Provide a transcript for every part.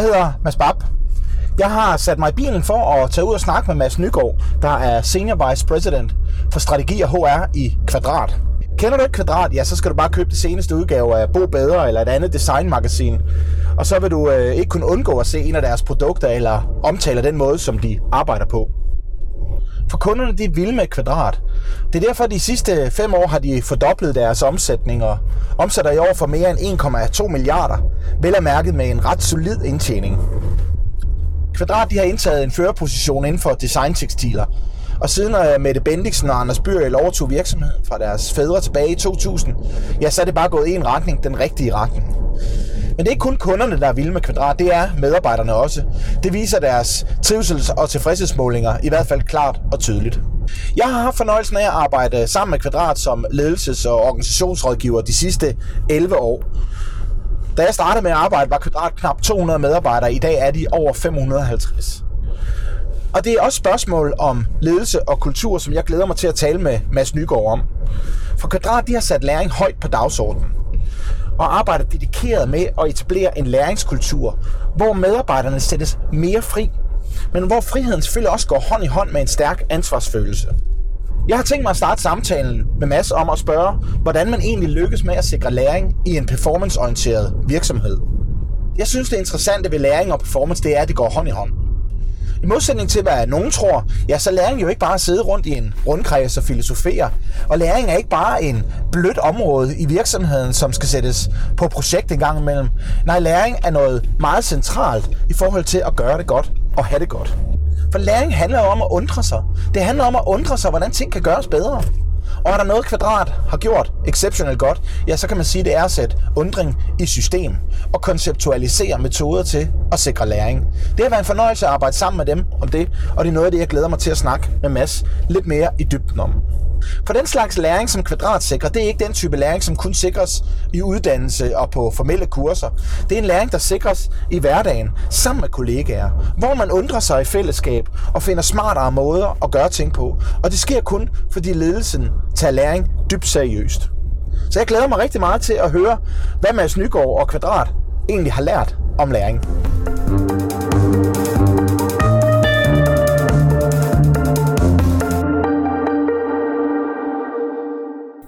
Jeg hedder Mads Bab. Jeg har sat mig i bilen for at tage ud og snakke med Mads Nygaard, der er Senior Vice President for Strategi og HR i Kvadrat. Kender du ikke Kvadrat, ja, så skal du bare købe det seneste udgave af Bo Bedre eller et andet designmagasin. Og så vil du øh, ikke kunne undgå at se en af deres produkter eller omtale den måde, som de arbejder på. For kunderne de er vilde med Kvadrat. Det er derfor, at de sidste fem år har de fordoblet deres omsætning og omsætter i år for mere end 1,2 milliarder, vel at mærket med en ret solid indtjening. Kvadrat de har indtaget en førerposition inden for designtekstiler, og siden øh, Mette Bendiksen og Anders Byrjel overtog virksomheden fra deres fædre tilbage i 2000, ja, så er det bare gået i en retning, den rigtige retning. Men det er ikke kun kunderne, der er vilde med Kvadrat, det er medarbejderne også. Det viser deres trivsels- og tilfredshedsmålinger i hvert fald klart og tydeligt. Jeg har haft fornøjelsen af at arbejde sammen med Kvadrat som ledelses- og organisationsrådgiver de sidste 11 år. Da jeg startede med at arbejde, var Kvadrat knap 200 medarbejdere. I dag er de over 550. Og det er også spørgsmål om ledelse og kultur, som jeg glæder mig til at tale med Mads Nygaard om. For Kvadrat de har sat læring højt på dagsordenen og arbejder dedikeret med at etablere en læringskultur, hvor medarbejderne sættes mere fri, men hvor friheden selvfølgelig også går hånd i hånd med en stærk ansvarsfølelse. Jeg har tænkt mig at starte samtalen med Mads om at spørge, hvordan man egentlig lykkes med at sikre læring i en performanceorienteret virksomhed. Jeg synes, det interessante ved læring og performance, det er, at det går hånd i hånd. I modsætning til, hvad nogen tror, ja, så læring jo ikke bare at sidde rundt i en rundkreds og filosofere. Og læring er ikke bare en blødt område i virksomheden, som skal sættes på projekt en gang imellem. Nej, læring er noget meget centralt i forhold til at gøre det godt og have det godt. For læring handler jo om at undre sig. Det handler om at undre sig, hvordan ting kan gøres bedre. Og er der noget, Kvadrat har gjort exceptionelt godt, ja, så kan man sige, at det er at sætte undring i system og konceptualisere metoder til at sikre læring. Det har været en fornøjelse at arbejde sammen med dem om det, og det er noget af det, jeg glæder mig til at snakke med Mads lidt mere i dybden om. For den slags læring, som Kvadrat sikrer, det er ikke den type læring, som kun sikres i uddannelse og på formelle kurser. Det er en læring, der sikres i hverdagen, sammen med kollegaer, hvor man undrer sig i fællesskab og finder smartere måder at gøre ting på. Og det sker kun, fordi ledelsen tager læring dybt seriøst. Så jeg glæder mig rigtig meget til at høre, hvad Mads Nygaard og Kvadrat egentlig har lært om læring.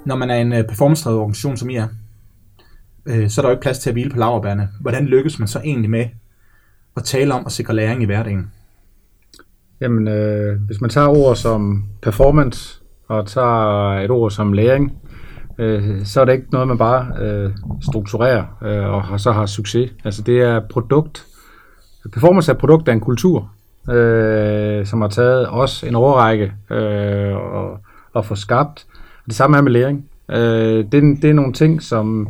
Når man er en øh, performance organisation som I er, øh, så er der jo ikke plads til at hvile på laverbærene. Hvordan lykkes man så egentlig med at tale om at sikre læring i hverdagen? Jamen, øh, hvis man tager ord som performance og tager et ord som læring, øh, så er det ikke noget, man bare øh, strukturerer øh, og har, så har succes. Altså det er produkt. Performance er produkt af en kultur, øh, som har taget os en overrække øh, og, og få skabt. Det samme er med læring. Øh, det, det er nogle ting, som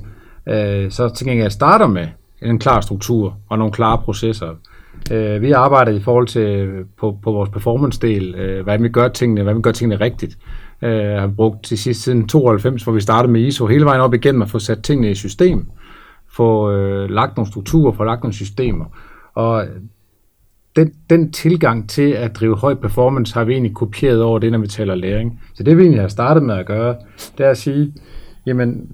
øh, så til gengæld starter med en klar struktur og nogle klare processer. Øh, vi arbejder i forhold til på, på vores performance-del, øh, hvordan vi gør tingene, hvordan vi gør tingene rigtigt. Øh, har brugt til sidst siden 92, hvor vi startede med ISO, hele vejen op igennem at få sat tingene i system, få øh, lagt nogle strukturer, få lagt nogle systemer. Og den, den tilgang til at drive høj performance har vi egentlig kopieret over det, når vi taler læring. Så det vi egentlig har startet med at gøre, det er at sige, jamen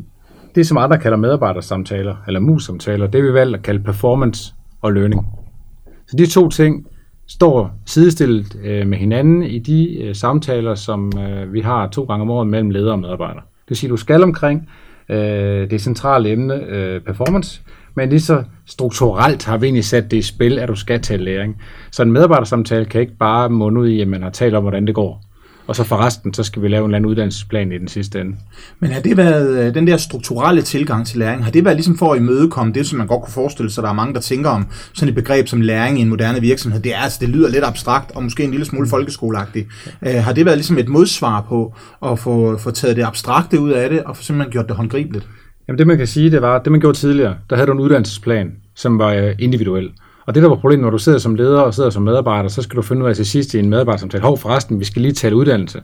det som andre kalder medarbejdersamtaler, eller mus-samtaler, det vi valgt at kalde performance og learning. Så de to ting står sidestillet øh, med hinanden i de øh, samtaler, som øh, vi har to gange om året mellem ledere og medarbejdere. Det vil sige, du skal omkring øh, det centrale emne øh, performance, men lige så strukturelt har vi egentlig sat det i spil, at du skal tage læring. Så en medarbejdersamtale kan ikke bare munde ud i, at man har talt om, hvordan det går og så for resten, så skal vi lave en eller anden uddannelsesplan i den sidste ende. Men har det været, øh, den der strukturelle tilgang til læring, har det været ligesom for at imødekomme det, som man godt kunne forestille sig, der er mange, der tænker om sådan et begreb som læring i en moderne virksomhed, det er altså, det lyder lidt abstrakt, og måske en lille smule folkeskoleagtigt. Uh, har det været ligesom et modsvar på at få, få taget det abstrakte ud af det, og simpelthen gjort det håndgribeligt? Jamen det man kan sige, det var, det man gjorde tidligere, der havde du en uddannelsesplan, som var øh, individuel. Og det, der var problemet, når du sidder som leder og sidder som medarbejder, så skal du finde ud af til sidst i en medarbejdersamtale, hov forresten, vi skal lige tale uddannelse.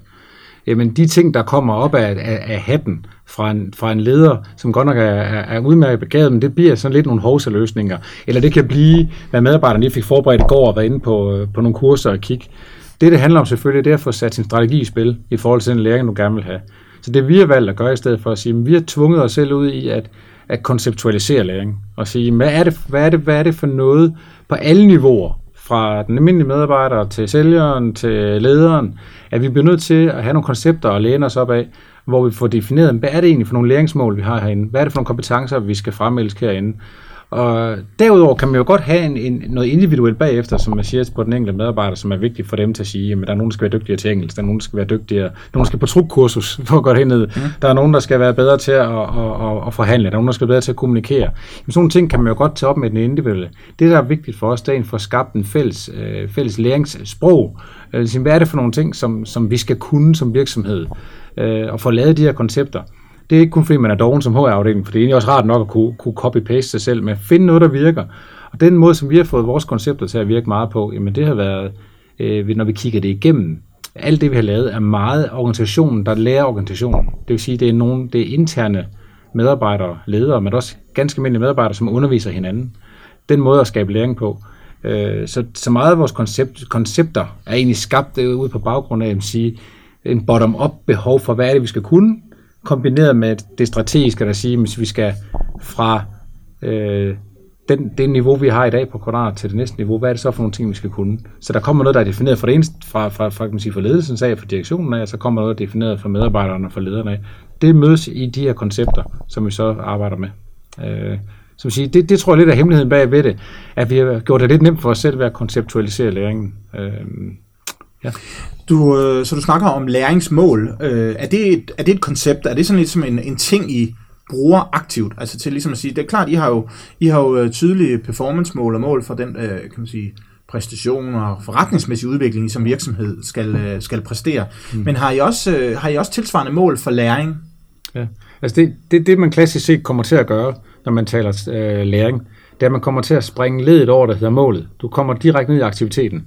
Jamen de ting, der kommer op af, af, af hatten fra en, fra en leder, som godt nok er, er, er udmærket begavet, men det bliver sådan lidt nogle hovsaløsninger. Eller det kan blive, hvad medarbejderne lige fik forberedt i går og var inde på, øh, på nogle kurser og kigge. Det, det handler om selvfølgelig, det er at få sat sin strategi i spil i forhold til den læring, du gerne vil have. Så det vi har valgt at gøre i stedet for at sige, at vi har tvunget os selv ud i, at at konceptualisere læring og sige, hvad er det, hvad er det, hvad er det for noget på alle niveauer, fra den almindelige medarbejder til sælgeren til lederen, at vi bliver nødt til at have nogle koncepter og læne os op af, hvor vi får defineret, hvad er det egentlig for nogle læringsmål, vi har herinde? Hvad er det for nogle kompetencer, vi skal fremælske herinde? Og derudover kan man jo godt have en, en, noget individuelt bagefter, som man siger på den enkelte medarbejder, som er vigtigt for dem til at sige, at der er nogen, der skal være dygtigere til engelsk, der er nogen, der skal være dygtigere, nogen skal på trukkursus for at gå herned, mm. der er nogen, der skal være bedre til at, at, at, at forhandle, der er nogen, der skal være bedre til at kommunikere. Jamen, sådan nogle ting kan man jo godt tage op med den individuelle. Det, der er vigtigt for os, det er at få skabt en fælles, øh, fælles læringssprog. Altså, hvad er det for nogle ting, som, som vi skal kunne som virksomhed, øh, og få lavet de her koncepter det er ikke kun fordi, man er doven som HR-afdeling, for det er egentlig også rart nok at kunne, kunne copy-paste sig selv, men finde noget, der virker. Og den måde, som vi har fået vores koncepter til at virke meget på, jamen det har været, øh, når vi kigger det igennem, alt det, vi har lavet, er meget organisationen, der lærer organisationen. Det vil sige, det er, nogen, det er interne medarbejdere, ledere, men også ganske almindelige medarbejdere, som underviser hinanden. Den måde at skabe læring på. Øh, så, så meget af vores koncept, koncepter er egentlig skabt øh, ud på baggrund af at sige, en bottom-up behov for, hvad er det, vi skal kunne, kombineret med det strategiske, der siger, hvis vi skal fra øh, den, det niveau, vi har i dag på kvadrat til det næste niveau, hvad er det så for nogle ting, vi skal kunne? Så der kommer noget, der er defineret fra, det eneste, fra, fra, fra, kan man sige, fra ledelsen af, fra direktionen af, og så kommer noget der er defineret fra medarbejderne og fra lederne af. Det mødes i de her koncepter, som vi så arbejder med. Øh, som siger, det, det tror jeg lidt er hemmeligheden bag ved det, at vi har gjort det lidt nemt for os selv ved at konceptualisere læringen. Øh, ja. Du, øh, så du snakker om læringsmål. Øh, er, det et, er det et koncept? Er det sådan lidt som en, en ting, I bruger aktivt? Altså til ligesom at sige, det er klart, I har jo, I har jo øh, tydelige performance-mål og mål for den, øh, kan man sige, præstation og forretningsmæssig udvikling, som virksomhed skal, øh, skal præstere. Mm. Men har I, også, øh, har I også tilsvarende mål for læring? Ja, altså det, det, det man klassisk set kommer til at gøre, når man taler øh, læring, det er, at man kommer til at springe ledet over, der hedder målet. Du kommer direkte ned i aktiviteten.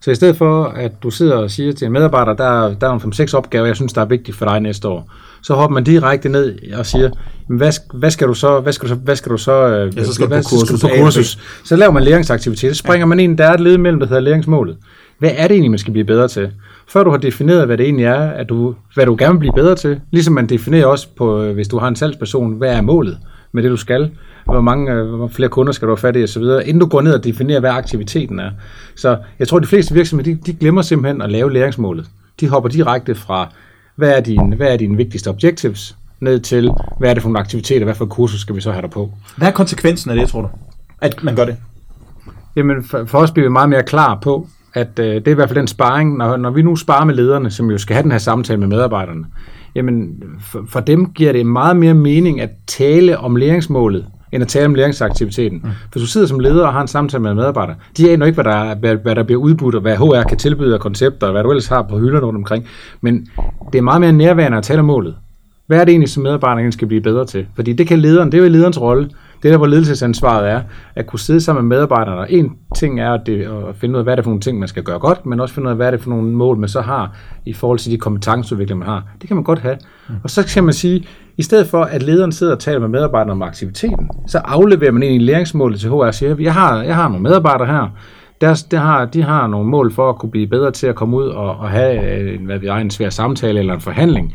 Så i stedet for, at du sidder og siger til en medarbejder, der, der er nogle 5-6 opgaver, jeg synes, der er vigtige for dig næste år, så hopper man direkte ned og siger, hvad, hvad skal du så, hvad skal du så, hvad skal du så, øh, ja, så skal hvad, du på kursus. Skal du på kursus. Så laver man læringsaktivitet, så springer ja. man ind, der er et led mellem, der hedder læringsmålet. Hvad er det egentlig, man skal blive bedre til? Før du har defineret, hvad det egentlig er, at du, hvad du gerne vil blive bedre til, ligesom man definerer også på, øh, hvis du har en salgsperson, hvad er målet med det, du skal? hvor mange øh, hvor flere kunder skal du have fat i osv., inden du går ned og definerer, hvad aktiviteten er. Så jeg tror, at de fleste virksomheder, de, de glemmer simpelthen at lave læringsmålet. De hopper direkte fra, hvad er dine, hvad er dine vigtigste objectives, ned til, hvad er det for nogle aktiviteter, hvad for kursus skal vi så have der på. Hvad er konsekvensen af det, tror du? At man gør det? Jamen, for, for os bliver vi meget mere klar på, at øh, det er i hvert fald den sparring, når, når vi nu sparer med lederne, som jo skal have den her samtale med medarbejderne, jamen for, for dem giver det meget mere mening at tale om læringsmålet, end at tale om læringsaktiviteten. Mm. Hvis du sidder som leder og har en samtale med en medarbejder, de aner ikke, hvad der, hvad, hvad der bliver udbudt, og hvad HR kan tilbyde af koncepter, og hvad du ellers har på hylderne rundt omkring. Men det er meget mere nærværende at tale om målet. Hvad er det egentlig, som medarbejderne skal blive bedre til? Fordi det kan lederen, det er jo lederens rolle. Det der, hvor ledelsesansvaret er, at kunne sidde sammen med medarbejderne. Og en ting er at, det, at finde ud af, hvad er det for nogle ting, man skal gøre godt, men også finde ud af, hvad er det for nogle mål, man så har i forhold til de kompetenceudviklinger, man har. Det kan man godt have. Mm. Og så kan man sige, i stedet for, at lederen sidder og taler med medarbejderne om aktiviteten, så afleverer man egentlig læringsmålet til HR og siger, jeg har, jeg har nogle medarbejdere her, der, der har, de har nogle mål for at kunne blive bedre til at komme ud og, og have en, hvad vi er, en svær samtale eller en forhandling.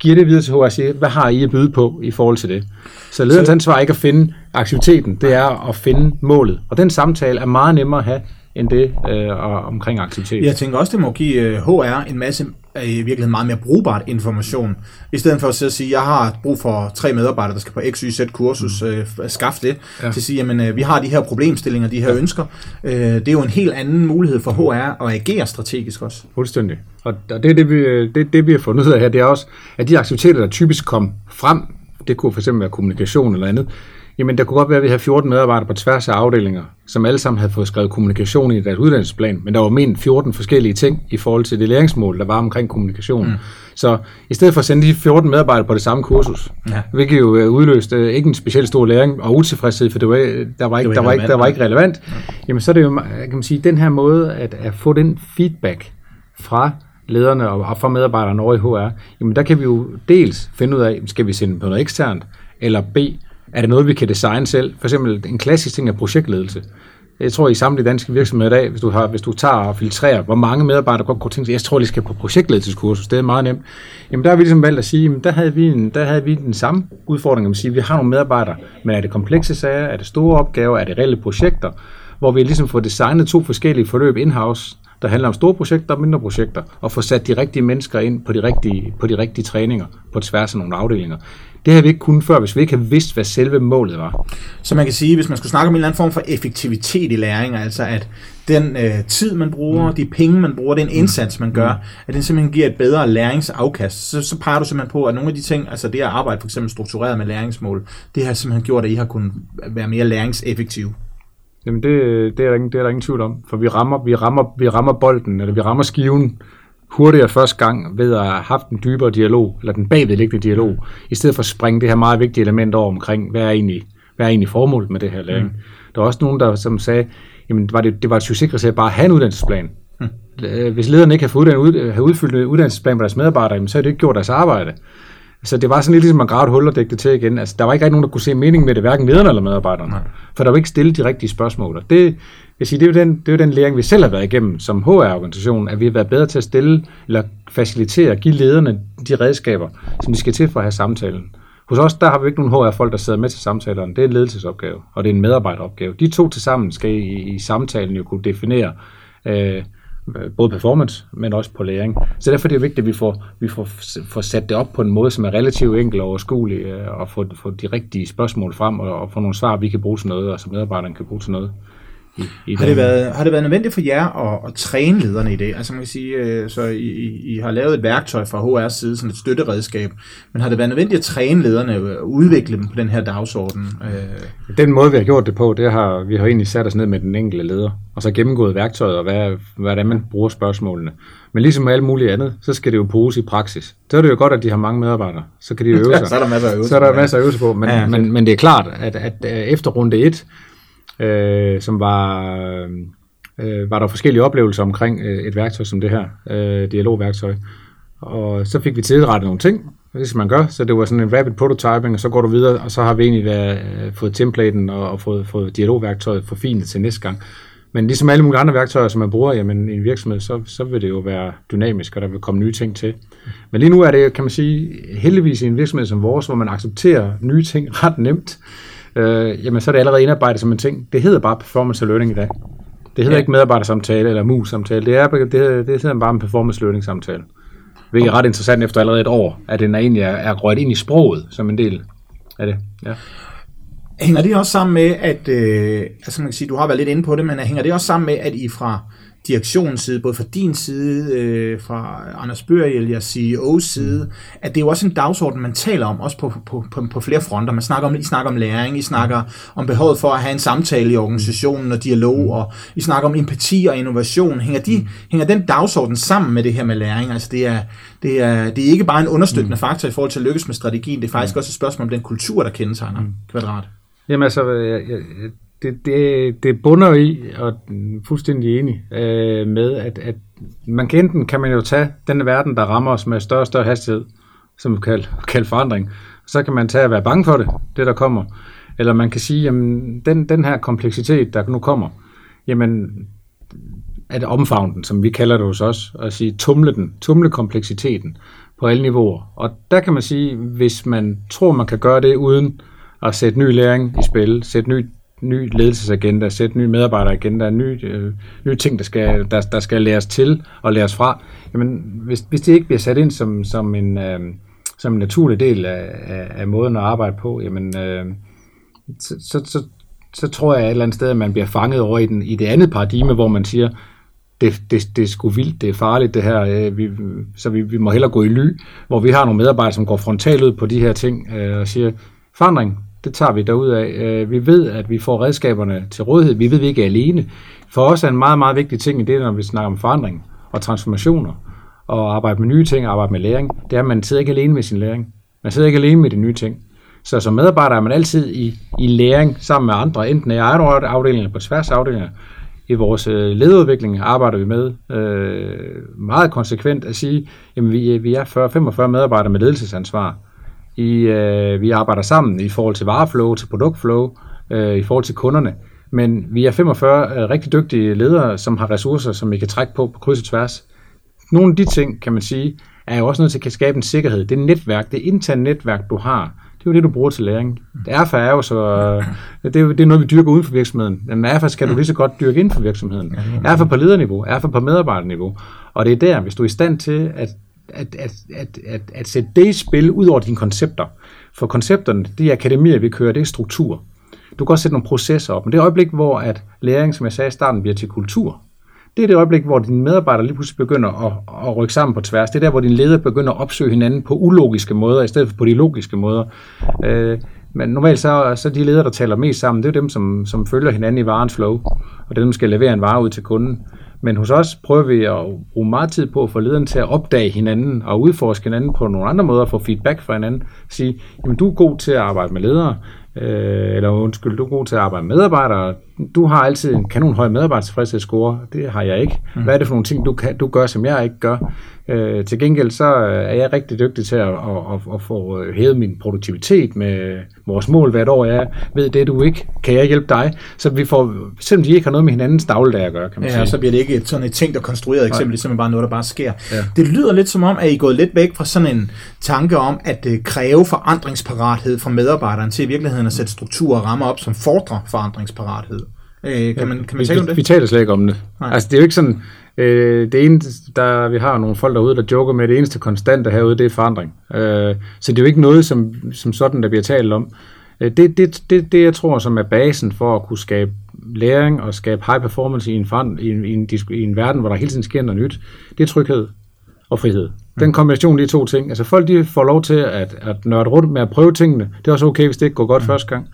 Giver det videre til HR og siger, hvad har I at byde på i forhold til det? Så lederens ansvar er ikke at finde aktiviteten, det er at finde målet. Og den samtale er meget nemmere at have, end det øh, omkring aktivitet. Jeg tænker også, det må give øh, HR en masse i virkeligheden meget mere brugbart information. I stedet for at sige, at jeg har brug for tre medarbejdere, der skal på X, Y, Z kursus, mm. øh, skaffe det, ja. til at sige, at øh, vi har de her problemstillinger, de her ønsker. Øh, det er jo en helt anden mulighed for HR at agere strategisk også. Fuldstændig. Og det er det, vi, det, det, vi har fundet ud af her, det er også, at de aktiviteter, der typisk kom frem, det kunne for eksempel være kommunikation eller andet, Jamen, der kunne godt være, at vi havde 14 medarbejdere på tværs af afdelinger, som alle sammen havde fået skrevet kommunikation i deres uddannelsesplan, men der var ment 14 forskellige ting i forhold til det læringsmål, der var omkring kommunikation. Mm. Så i stedet for at sende de 14 medarbejdere på det samme kursus, ja. hvilket jo øh, udløste øh, ikke en specielt stor læring og utilfredshed, for det var, der, var ikke, der, var ikke, der var ikke relevant, ja. jamen så er det jo, kan man sige, den her måde at, at få den feedback fra lederne og fra medarbejderne over i HR, jamen der kan vi jo dels finde ud af, skal vi sende på noget eksternt, eller B, er det noget, vi kan designe selv? For eksempel en klassisk ting er projektledelse. jeg tror i samtlige danske virksomheder i dag, hvis du, har, hvis du tager og filtrerer, hvor mange medarbejdere godt kunne tænke sig, jeg tror, de skal på projektledelseskursus, det er meget nemt. Jamen der har vi ligesom valgt at sige, jamen, der, havde vi en, der havde vi den samme udfordring, at sige, vi har nogle medarbejdere, men er det komplekse sager, er det store opgaver, er det reelle projekter, hvor vi ligesom får designet to forskellige forløb in-house, der handler om store projekter og mindre projekter, og få sat de rigtige mennesker ind på de rigtige, på de rigtige træninger på tværs af nogle afdelinger. Det havde vi ikke kunnet før, hvis vi ikke havde vidst, hvad selve målet var. Så man kan sige, hvis man skulle snakke om en eller anden form for effektivitet i læring, altså at den øh, tid, man bruger, mm. de penge, man bruger, den indsats, man gør, mm. at den simpelthen giver et bedre læringsafkast, så, så peger du simpelthen på, at nogle af de ting, altså det at arbejde for eksempel struktureret med læringsmål, det har simpelthen gjort, at I har kunnet være mere læringseffektive. Jamen det, det, er der ingen, det er der ingen tvivl om, for vi rammer, vi rammer, vi rammer bolden, eller vi rammer skiven hurtigere første gang ved at have haft en dybere dialog, eller den bagvedliggende dialog, i stedet for at springe det her meget vigtige element over omkring, hvad er egentlig, hvad er egentlig formålet med det her læring. Mm. Der var også nogen, der som sagde, jamen var det, det var et succeskriterie bare at have en uddannelsesplan. Mm. Hvis lederne ikke har, fået uddannet, have udfyldt en uddannelsesplan på deres medarbejdere, jamen, så har de ikke gjort deres arbejde. Så det var sådan lidt ligesom at grave et hul og dække det til igen. Altså, der var ikke rigtig nogen, der kunne se mening med det, hverken lederne eller medarbejderne. Nej. For der var ikke stillet de rigtige spørgsmål. Og det, jeg siger, det, er jo den, det er jo den læring, vi selv har været igennem som HR-organisation, at vi har været bedre til at stille eller facilitere, give lederne de redskaber, som de skal til for at have samtalen. Hos os, der har vi ikke nogen HR-folk, der sidder med til samtalerne. Det er en ledelsesopgave, og det er en medarbejderopgave. De to til sammen skal i, i samtalen jo kunne definere, øh, Øh, Øh, både performance, men også på læring. Så derfor er det vigtigt, at vi får, vi får, får sat det op på en måde, som er relativt enkel og overskuelig, øh, og få, få de rigtige spørgsmål frem, og, og få nogle svar, vi kan bruge til noget, og som medarbejderne kan bruge til noget. I, i har, det været, har det været nødvendigt for jer at, at træne lederne i det? Altså man kan sige, øh, så I, I har lavet et værktøj fra HR's side, sådan et støtteredskab, men har det været nødvendigt at træne lederne og udvikle dem på den her dagsorden? Den måde, vi har gjort det på, det har vi har egentlig sat os ned med den enkelte leder, og så gennemgået værktøjet og hvad, hvordan man bruger spørgsmålene. Men ligesom med alt muligt andet, så skal det jo bruges i praksis. Så er det jo godt, at de har mange medarbejdere. Så kan de øve sig. så er der masser af øvelser Så er der masser af øvelser på. Men, ja, men, men det er klart, at, at efter runde 1, øh, som var, øh, var der forskellige oplevelser omkring øh, et værktøj som det her, øh, dialogværktøj. Og så fik vi tilrettet nogle ting, det skal man gør, så det var sådan en rapid prototyping, og så går du videre, og så har vi egentlig været, øh, fået templaten og, og fået, fået dialogværktøjet forfinet til næste gang. Men ligesom alle mulige andre værktøjer, som man bruger jamen, i en virksomhed, så, så vil det jo være dynamisk, og der vil komme nye ting til. Men lige nu er det, kan man sige, heldigvis i en virksomhed som vores, hvor man accepterer nye ting ret nemt, øh, jamen så er det allerede indarbejdet som en ting. Det hedder bare performance learning i dag. Det hedder ja. ikke medarbejdersamtale eller mus-samtale. Det, er, det, det, det hedder bare en performance learning samtale. Hvilket er ret interessant efter allerede et år, at den er egentlig er, er røget ind i sproget som en del af det. Ja. Hænger det også sammen med, at, øh, altså man kan sige, du har været lidt inde på det, men hænger det også sammen med, at I fra direktionens side, både fra din side, øh, fra Anders Børjel, jeres CEO's side, mm. at det er jo også en dagsorden, man taler om, også på, på, på, på flere fronter. Man snakker om, I snakker om læring, I snakker om behovet for at have en samtale i organisationen og dialog, mm. og I snakker om empati og innovation. Hænger, de, mm. hænger den dagsorden sammen med det her med læring? Altså det er, det er, det er ikke bare en understøttende mm. faktor i forhold til at lykkes med strategien, det er faktisk mm. også et spørgsmål om den kultur, der kendetegner mm. kvadrat. Jamen altså, jeg, jeg, det, det, det bunder i, og fuldstændig enig øh, med, at, at man kan enten kan man jo tage den verden, der rammer os med større og større hastighed, som vi kalder, kalder forandring, så kan man tage at være bange for det, det der kommer. Eller man kan sige, jamen den, den her kompleksitet, der nu kommer, jamen at omfavne den, som vi kalder det hos os, og sige tumle den, tumle kompleksiteten på alle niveauer. Og der kan man sige, hvis man tror, man kan gøre det uden at sætte ny læring i spil, sætte ny ny ledelsesagenda, sætte ny medarbejderagenda, nye, øh, nye ting, der skal, der, der skal læres til og læres fra. Jamen, hvis, hvis det ikke bliver sat ind som, som, en, øh, som en naturlig del af, af, af måden at arbejde på, jamen, øh, så, så, så, så tror jeg et eller andet sted, at man bliver fanget over i, den, i det andet paradigme, hvor man siger, det, det, det er sgu vildt, det er farligt det her, øh, vi, så vi, vi må hellere gå i ly, hvor vi har nogle medarbejdere, som går frontalt ud på de her ting øh, og siger, forandring, det tager vi derud af. Øh, vi ved, at vi får redskaberne til rådighed. Vi ved, at vi ikke er alene. For os er en meget, meget vigtig ting i det, når vi snakker om forandring og transformationer, og arbejde med nye ting, arbejde med læring, det er, at man sidder ikke alene med sin læring. Man sidder ikke alene med de nye ting. Så som medarbejder er man altid i, i læring sammen med andre, enten i egen afdeling eller på tværs af afdelinger. I vores øh, lederudvikling arbejder vi med øh, meget konsekvent at sige, at vi, øh, vi er 40-45 medarbejdere med ledelsesansvar. I, øh, vi arbejder sammen i forhold til vareflow, til produktflow, øh, i forhold til kunderne. Men vi er 45 øh, rigtig dygtige ledere, som har ressourcer, som vi kan trække på på kryds og tværs. Nogle af de ting, kan man sige, er jo også nødt til at skabe en sikkerhed. Det netværk, det interne netværk, du har, det er jo det, du bruger til læring. Det er jo så, det er, det er noget, vi dyrker uden for virksomheden. Men erfa skal du lige så godt dyrke inden for virksomheden. Erfa på lederniveau, erfa på medarbejderniveau. Og det er der, hvis du er i stand til at, at, at, at, at, at sætte det i spil ud over dine koncepter. For koncepterne, de akademier, vi kører, det er struktur. Du kan også sætte nogle processer op. Men det øjeblik, hvor at læring, som jeg sagde i starten, bliver til kultur. Det er det øjeblik, hvor dine medarbejdere lige pludselig begynder at, at rykke sammen på tværs. Det er der, hvor dine ledere begynder at opsøge hinanden på ulogiske måder, i stedet for på de logiske måder. Øh, men normalt så, så de ledere, der taler mest sammen, det er dem, som, som følger hinanden i varens flow, og det er dem, der skal levere en vare ud til kunden. Men hos os prøver vi at bruge meget tid på at få lederen til at opdage hinanden og udforske hinanden på nogle andre måder, få feedback fra hinanden. Sige, jamen du er god til at arbejde med ledere, øh, eller undskyld, du er god til at arbejde med medarbejdere. Du har altid en kanon høj medarbejdertilfredshedsscore. Det har jeg ikke. Hvad er det for nogle ting, du, kan, du gør, som jeg ikke gør? Øh, til gengæld så er jeg rigtig dygtig til at, at, at, at få hævet min produktivitet med vores mål hvert år. Jeg ved det, du ikke. Kan jeg hjælpe dig? Så vi får, selvom de ikke har noget med hinandens dagligdag at gøre, kan man ja, sige. så bliver det ikke sådan et ting, der konstrueret eksempel, det er bare noget, der bare sker. Ja. Det lyder lidt som om, at I er gået lidt væk fra sådan en tanke om, at kræve forandringsparathed fra medarbejderen til i virkeligheden at sætte strukturer og rammer op, som fordrer forandringsparathed. Øh, kan man, kan man tale om det? Vi, vi taler slet ikke om det. Nej. Altså, det er jo ikke sådan, øh, det eneste, der, vi har nogle folk derude, der joker med, det eneste konstante herude, det er forandring. Øh, så det er jo ikke noget, som, som sådan, der bliver talt om. Øh, det, det, det, det, jeg tror, som er basen for at kunne skabe læring og skabe high performance i en, forand, i en, i en, i en verden, hvor der hele tiden sker noget nyt, det er tryghed og frihed. Den mm. kombination af de to ting. Altså folk, de får lov til at, at nørde rundt med at prøve tingene. Det er også okay, hvis det ikke går godt mm. første gang.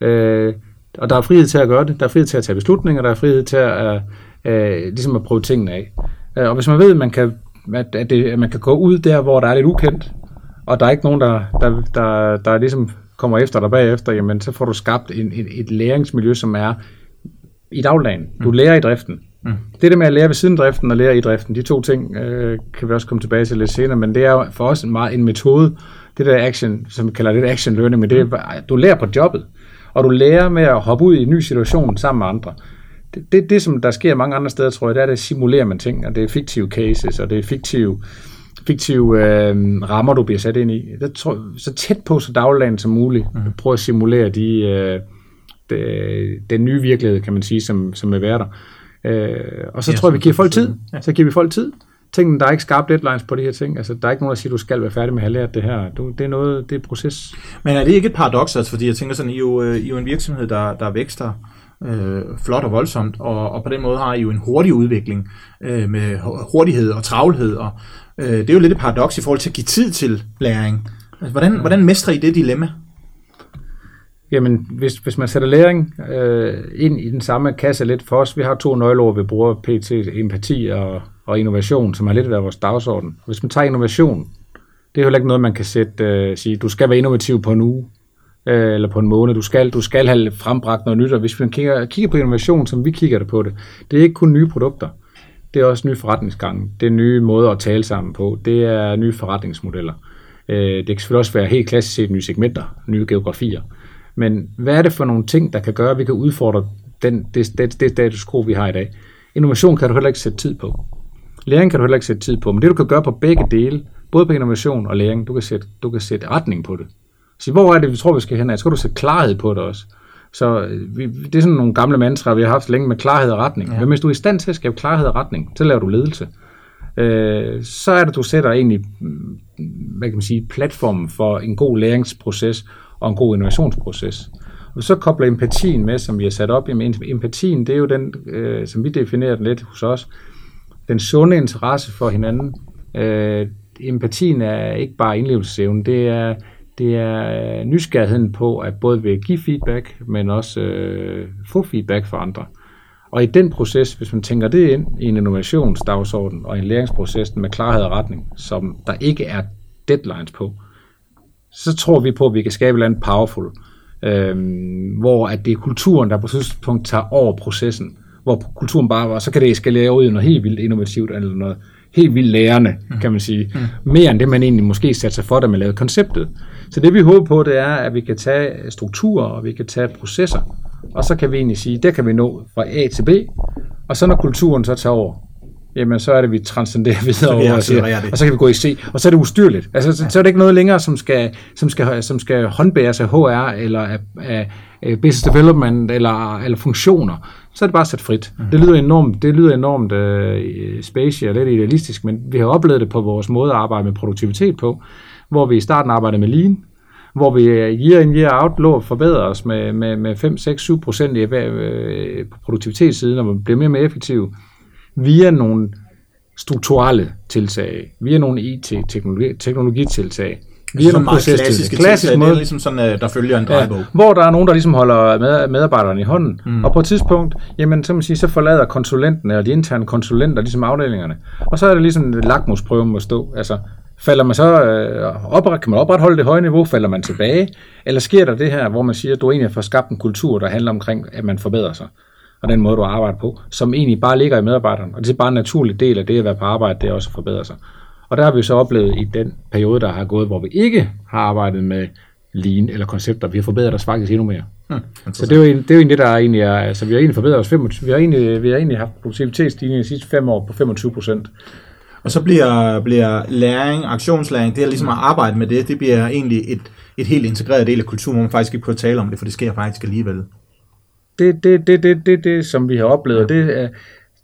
Øh, og der er frihed til at gøre det. Der er frihed til at tage beslutninger. Der er frihed til at, øh, ligesom at prøve tingene af. Øh, og hvis man ved, at man kan, at, at, det, at man kan gå ud der, hvor der er lidt ukendt, og der er ikke nogen, der, der, der, der ligesom kommer efter dig bagefter, jamen så får du skabt en, et, et læringsmiljø, som er i dagligdagen. Du mm. lærer i driften. Mm. Det der med at lære ved siden af driften og lære i driften, de to ting øh, kan vi også komme tilbage til lidt senere, men det er jo for os en, meget, en metode, det der action, som vi kalder det action learning, men det er, du lærer på jobbet og du lærer med at hoppe ud i en ny situation sammen med andre. Det, det, det som der sker mange andre steder, tror jeg, det er, at simulerer man ting, og det er fiktive cases, og det er fiktive, fiktive øh, rammer, du bliver sat ind i. Det tror, så tæt på så dagligdagen som muligt. Mm. Prøv at simulere de, øh, de, den nye virkelighed, kan man sige, som, som vil være der. Øh, og så ja, tror jeg, vi giver folk tid. Ja. Så giver vi folk tid tingene, der er ikke skarpe deadlines på de her ting. Altså, der er ikke nogen, der siger, du skal være færdig med at have lært det her. Du, det er noget, det er proces. Men er det ikke et paradoks, altså, fordi jeg tænker sådan, I er jo, øh, I er jo en virksomhed, der, der vækster øh, flot og voldsomt, og, og på den måde har I jo en hurtig udvikling øh, med hurtighed og travlhed, og øh, det er jo lidt et paradoks i forhold til at give tid til læring. Altså, hvordan, ja. hvordan mestrer I det dilemma? Jamen, hvis, hvis man sætter læring øh, ind i den samme kasse lidt for os, vi har to nøgleord, vi bruger PT, empati og, og innovation, som har lidt været vores dagsorden. Hvis man tager innovation, det er jo ikke noget, man kan sætte, øh, sige, du skal være innovativ på en uge, øh, eller på en måned, du skal, du skal have frembragt noget nyt, og hvis man kigger, kigger på innovation, som vi kigger det på det, det er ikke kun nye produkter, det er også nye forretningsgange, det er nye måder at tale sammen på, det er nye forretningsmodeller. Øh, det kan selvfølgelig også være helt klassisk set nye segmenter, nye geografier. Men hvad er det for nogle ting, der kan gøre, at vi kan udfordre den, det, det, det status quo, vi har i dag? Innovation kan du heller ikke sætte tid på. Læring kan du heller ikke sætte tid på, men det du kan gøre på begge dele, både på innovation og læring, du kan sætte, du kan sætte retning på det. Så hvor er det, vi tror, vi skal hen af? Så skal du sætte klarhed på det også. Så øh, vi, det er sådan nogle gamle mantraer, vi har haft længe med klarhed og retning. Ja. Men hvis du er i stand til at skabe klarhed og retning, så laver du ledelse. Øh, så er det, du sætter egentlig, mm, hvad kan man sige, platformen for en god læringsproces, og en god innovationsproces. Og så kobler empatien med, som vi har sat op. Jamen, empatien, det er jo den, øh, som vi definerer den lidt hos os, den sunde interesse for hinanden. Øh, empatien er ikke bare indlevelsesevnen, det er, det er nysgerrigheden på at både vil give feedback, men også øh, få feedback fra andre. Og i den proces, hvis man tænker det ind i en innovationsdagsorden og en læringsproces med klarhed og retning, som der ikke er deadlines på, så tror vi på, at vi kan skabe et eller andet powerful, øh, hvor at det er kulturen, der på et tidspunkt tager over processen, hvor kulturen bare var, så kan det eskalere ud i noget helt vildt innovativt, eller noget helt vildt lærende, mm. kan man sige. Mm. Mere end det, man egentlig måske satte sig for, da man lavede konceptet. Så det vi håber på, det er, at vi kan tage strukturer, og vi kan tage processer, og så kan vi egentlig sige, det kan vi nå fra A til B, og så når kulturen så tager over, jamen så er det, vi transcenderer videre over, og, siger, og så kan vi gå i C, og så er det ustyrligt. Altså, så, så er det ikke noget længere, som skal, som skal, som skal håndbæres af HR, eller af, af, af business development, eller, eller funktioner. Så er det bare sat frit. Mm. Det lyder enormt, det lyder enormt uh, spacey og lidt idealistisk, men vi har oplevet det på vores måde at arbejde med produktivitet på, hvor vi i starten arbejdede med lean, hvor vi øh, year in year out lå forbedre os med, med, med 5, 6, 7 procent i, øh, på produktivitetssiden, og vi bliver mere og mere effektive via nogle strukturelle tiltag, via nogle IT-teknologitiltag, via nogle klassiske klassisk måde. det er ligesom sådan, øh, der følger en drejebog. Ja, hvor der er nogen, der ligesom holder med, medarbejderne i hånden, mm. og på et tidspunkt, jamen, så, man sige, så forlader konsulenten eller de interne konsulenter ligesom afdelingerne, og så er det ligesom en lakmusprøve må stå, altså Falder man så øh, opret, kan man opretholde det høje niveau, falder man tilbage, eller sker der det her, hvor man siger, at du egentlig har skabt en kultur, der handler omkring, at man forbedrer sig, og den måde, du arbejder på, som egentlig bare ligger i medarbejderen, og det er bare en naturlig del af det at være på arbejde, det er også at forbedre sig. Og der har vi så oplevet i den periode, der har gået, hvor vi ikke har arbejdet med lean eller koncepter, vi har forbedret os faktisk endnu mere. Hmm, så det er, jo, det er jo egentlig det, der egentlig er, altså vi har egentlig forbedret os, 25, vi har egentlig, vi har egentlig haft produktivitetsstigning de sidste fem år på 25 procent. Og så bliver, bliver læring, aktionslæring, det er ligesom at arbejde med det, det bliver egentlig et, et helt integreret del af kulturen, hvor man faktisk ikke prøver at tale om det, for det sker faktisk alligevel. Det det, det, det, det, det som vi har oplevet, det er,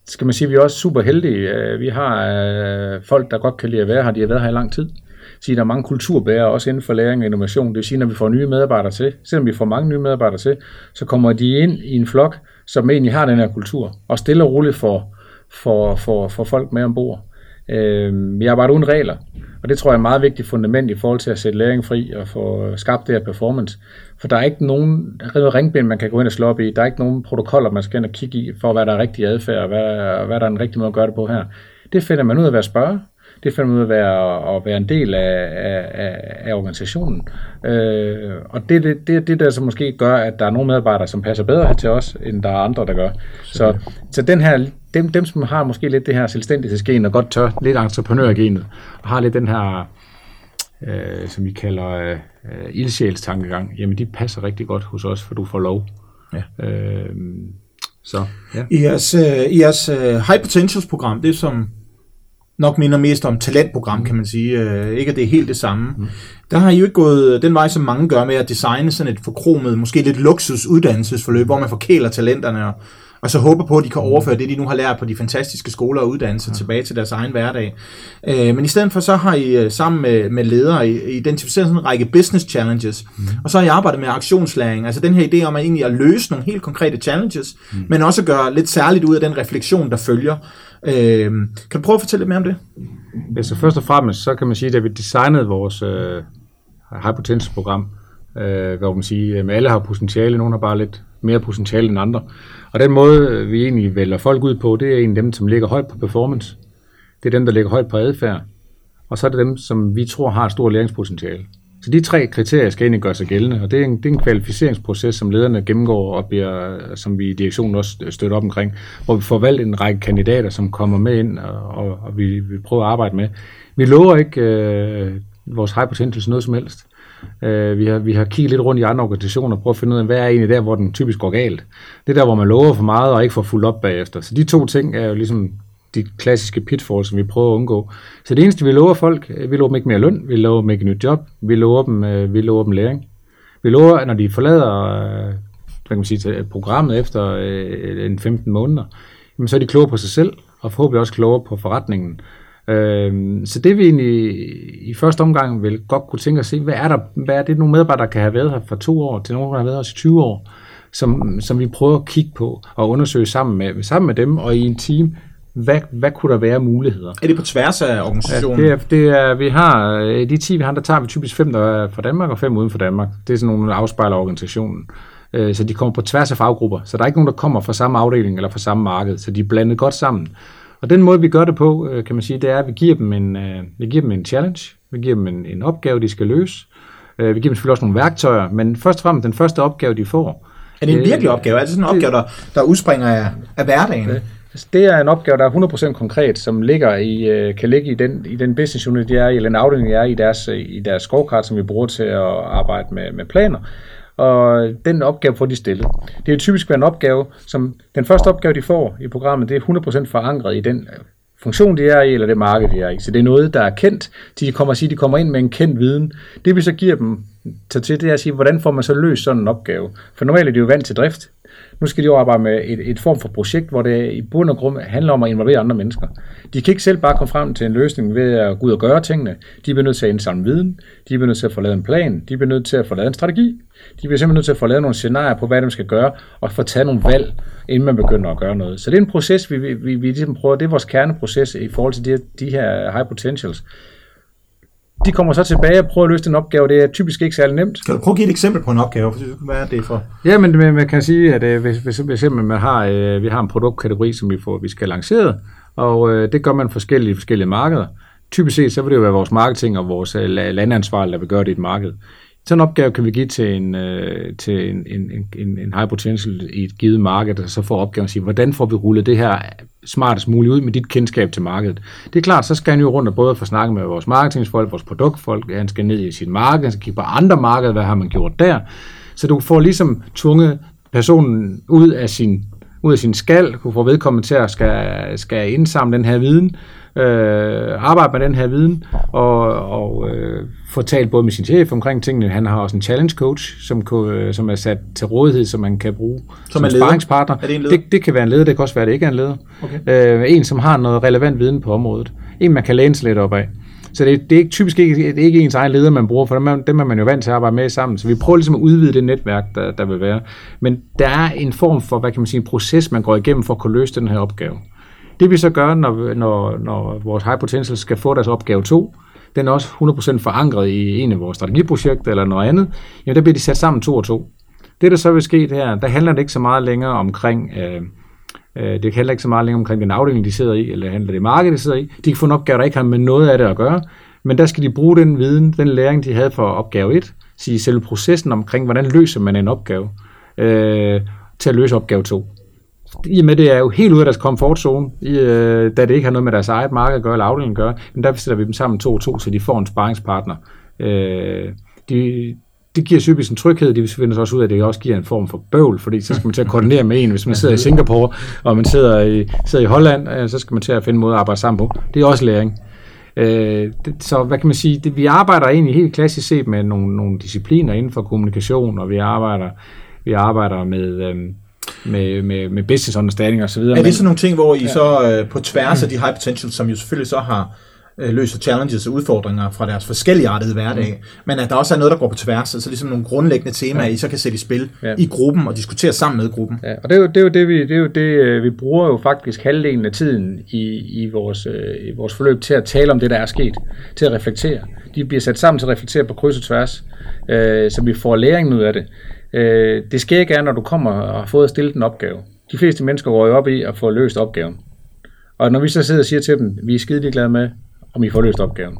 skal man sige, vi er også super heldige. Øh, vi har øh, folk, der godt kan lide at være her, de har været her i lang tid. Så der er mange kulturbærere også inden for læring og innovation. Det vil sige, når vi får nye medarbejdere til, selvom vi får mange nye medarbejdere til, så kommer de ind i en flok, som egentlig har den her kultur, og stille og roligt for, for, for, for folk med ombord. Øh, vi arbejder uden regler, og det tror jeg er et meget vigtigt fundament i forhold til at sætte læring fri og få skabt det her performance. For der er ikke nogen ringbind, man kan gå ind og slå op i. Der er ikke nogen protokoller, man skal ind og kigge i, for hvad der er rigtig adfærd, og hvad, hvad der er en rigtig måde at gøre det på her. Det finder man ud af ved at spørge. Det man ud af at, at være en del af, af, af organisationen. Øh, og det er det, det, det, der så måske gør, at der er nogle medarbejdere, som passer bedre til os, end der er andre, der gør. Så, så den her dem, dem, som har måske lidt det her selvstændighedsgen og godt tør, lidt entreprenørgenet, og har lidt den her, øh, som vi kalder øh, ildsjælstankegang, jamen de passer rigtig godt hos os, for du får lov. Ja. Øh, så, ja. I jeres, øh, i jeres uh, High Potentials program, det som nok minder mest om talentprogram, kan man sige. Uh, ikke at det er helt det samme. Mm. Der har I jo ikke gået den vej, som mange gør med at designe sådan et forkromet, måske lidt luksus uddannelsesforløb, hvor man forkæler talenterne og og så håber på, at de kan overføre det, de nu har lært på de fantastiske skoler og uddannelser ja. tilbage til deres egen hverdag. Øh, men i stedet for, så har I øh, sammen med, med ledere identificeret sådan en række business challenges, mm. og så har I arbejdet med aktionslæring, altså den her idé om at egentlig at løse nogle helt konkrete challenges, mm. men også gøre lidt særligt ud af den refleksion, der følger. Øh, kan du prøve at fortælle lidt mere om det? Ja, så først og fremmest, så kan man sige, at da vi designede vores øh, high potential program, øh, hvor man siger, at alle har potentiale, nogle har bare lidt mere potentiale end andre. Og den måde, øh, vi egentlig vælger folk ud på, det er en af dem, som ligger højt på performance. Det er dem, der ligger højt på adfærd. Og så er det dem, som vi tror har et stort læringspotentiale. Så de tre kriterier skal egentlig gøre sig gældende, og det er en, det er en kvalificeringsproces, som lederne gennemgår, og bliver, som vi i direktionen også støtter op omkring, hvor vi får valgt en række kandidater, som kommer med ind, og, og, og vi, vi prøver at arbejde med. Vi lover ikke øh, vores high potentials noget som helst. Øh, vi, har, vi har kigget lidt rundt i andre organisationer og prøvet at finde ud af, hvad er egentlig der, hvor den typisk går galt. Det er der, hvor man lover for meget og ikke får fuldt op bagefter. Så de to ting er jo ligesom de klassiske pitfalls, som vi prøver at undgå. Så det eneste, vi lover folk, øh, vi lover dem ikke mere løn, vi lover dem ikke et nyt job, vi lover dem, øh, vi lover dem læring. Vi lover, at når de forlader øh, hvad kan man sige, programmet efter en 15 måneder, så er de klogere på sig selv, og forhåbentlig også klogere på forretningen. Øhm, så det vi egentlig i første omgang vil godt kunne tænke at se, hvad er, der, hvad er det nogle medarbejdere, der kan have været her for to år, til nogle, der har været her i 20 år, som, som vi prøver at kigge på og undersøge sammen med, sammen med dem og i en team, hvad, hvad kunne der være muligheder? Er det på tværs af organisationen? Ja, det er, det er, vi har, de 10 vi har, der tager vi typisk fem, der er fra Danmark, og fem uden for Danmark. Det er sådan nogle, der afspejler organisationen. Øh, så de kommer på tværs af faggrupper. Så der er ikke nogen, der kommer fra samme afdeling eller fra samme marked. Så de er blandet godt sammen. Og den måde, vi gør det på, øh, kan man sige, det er, at vi giver dem en, øh, vi giver dem en challenge, vi giver dem en, en opgave, de skal løse. Øh, vi giver dem selvfølgelig også nogle værktøjer, men først og fremmest den første opgave, de får. Er det en virkelig opgave? Er det sådan en opgave, der, der udspringer af, af hverdagen? Altså, det er en opgave, der er 100% konkret, som ligger i, øh, kan ligge i den, i den business unit, de er i, eller en afdeling, de er i deres, øh, i deres scorecard, som vi bruger til at arbejde med, med planer. og den opgave får de stillet. Det vil typisk være en opgave, som den første opgave, de får i programmet, det er 100% forankret i den øh, funktion, de er i, eller det marked, de er i. Så det er noget, der er kendt. De kommer at sige, de kommer ind med en kendt viden. Det vi så giver dem til, det er at sige, hvordan får man så løst sådan en opgave? For normalt er de jo vant til drift. Nu skal de jo arbejde med et, et form for projekt, hvor det i bund og grund handler om at involvere andre mennesker. De kan ikke selv bare komme frem til en løsning ved at gå ud og gøre tingene. De bliver nødt til at indsamle viden, de bliver nødt til at få lavet en plan, de bliver nødt til at få lavet en strategi, de bliver simpelthen nødt til at få lavet nogle scenarier på, hvad de skal gøre, og få taget nogle valg, inden man begynder at gøre noget. Så det er en proces, vi, vi, vi, vi ligesom prøver, det er vores kerneproces i forhold til de, de her high potentials. De kommer så tilbage og prøver at løse den opgave. Det er typisk ikke særlig nemt. Kan du prøve at give et eksempel på en opgave? Hvad er det for? Ja, men man kan sige, at øh, hvis, hvis, hvis man har, øh, vi har en produktkategori, som vi, får, vi skal lancere, og øh, det gør man forskellige forskellige markeder. Typisk set, så vil det jo være vores marketing og vores landansvar, der vil gøre det i et marked. Sådan en opgave kan vi give til en, øh, til en, en, en, en high potential i et givet marked, og så får opgaven at sige, hvordan får vi rullet det her smartest muligt ud med dit kendskab til markedet. Det er klart, så skal han jo rundt og både få snakket med vores marketingsfolk, vores produktfolk, han skal ned i sit marked, han skal kigge på andre markeder, hvad har man gjort der. Så du får ligesom tvunget personen ud af sin, ud af sin skal, du får vedkommende til at skal, skal indsamle den her viden, øh, arbejde med den her viden, og, og øh, få talt både med sin chef omkring tingene. Han har også en challenge coach, som, øh, som er sat til rådighed, som man kan bruge som, som sparringspartner. Er det, en leder? det, det kan være en leder, det kan også være, at det ikke er en leder. Okay. Øh, en, som har noget relevant viden på området. En, man kan læne sig lidt op af. Så det, det er ikke, typisk ikke, det er ikke ens egen leder, man bruger, for dem er, dem er man jo vant til at arbejde med sammen. Så vi prøver ligesom at udvide det netværk, der, der vil være. Men der er en form for, hvad kan man sige, en proces, man går igennem for at kunne løse den her opgave. Det vi så gør, når, når, når vores high potential skal få deres opgave 2, den er også 100% forankret i en af vores strategiprojekter eller noget andet, jamen der bliver de sat sammen to og to. Det, der så vil ske her, der handler det ikke så meget længere omkring, øh, øh, det handler ikke så meget længere omkring den afdeling, de sidder i, eller handler det marked, de sidder i. De kan få en opgave, der ikke har med noget af det at gøre, men der skal de bruge den viden, den læring, de havde for opgave 1, sige selve processen omkring, hvordan løser man en opgave, øh, til at løse opgave 2 i og med det er jo helt ud af deres komfortzone, i, øh, da det ikke har noget med deres eget marked at gøre, eller afdelingen at gøre, men der sætter vi dem sammen to og to, så de får en sparringspartner. Øh, de, det giver typisk en tryghed, de finder også ud af, at det også giver en form for bøvl, fordi så skal man til at koordinere med en, hvis man sidder i Singapore, og man sidder i, sidder i Holland, øh, så skal man til at finde en måde at arbejde sammen på. Det er også læring. Øh, det, så hvad kan man sige, det, vi arbejder egentlig helt klassisk set med nogle, nogle discipliner inden for kommunikation, og vi arbejder, vi arbejder med... Øh, med, med, med business understanding og så videre. Er det sådan nogle ting, hvor I ja. så øh, på tværs af de high potential, som jo selvfølgelig så har øh, løser challenges og udfordringer fra deres forskellige artede hverdag, mm. men at der også er noget, der går på tværs, altså ligesom nogle grundlæggende temaer, ja. I så kan sætte i spil ja. i gruppen og diskutere sammen med gruppen. Ja, og det er jo det, er jo det, vi, det, er jo det øh, vi bruger jo faktisk halvdelen af tiden i, i, vores, øh, i vores forløb til at tale om det, der er sket, til at reflektere. De bliver sat sammen til at reflektere på kryds og tværs, øh, så vi får læringen ud af det. Øh, det sker ikke når du kommer og har fået stillet en opgave. De fleste mennesker går jo op i at få løst opgaven. Og når vi så sidder og siger til dem, vi er skide glade med, om I får løst opgaven,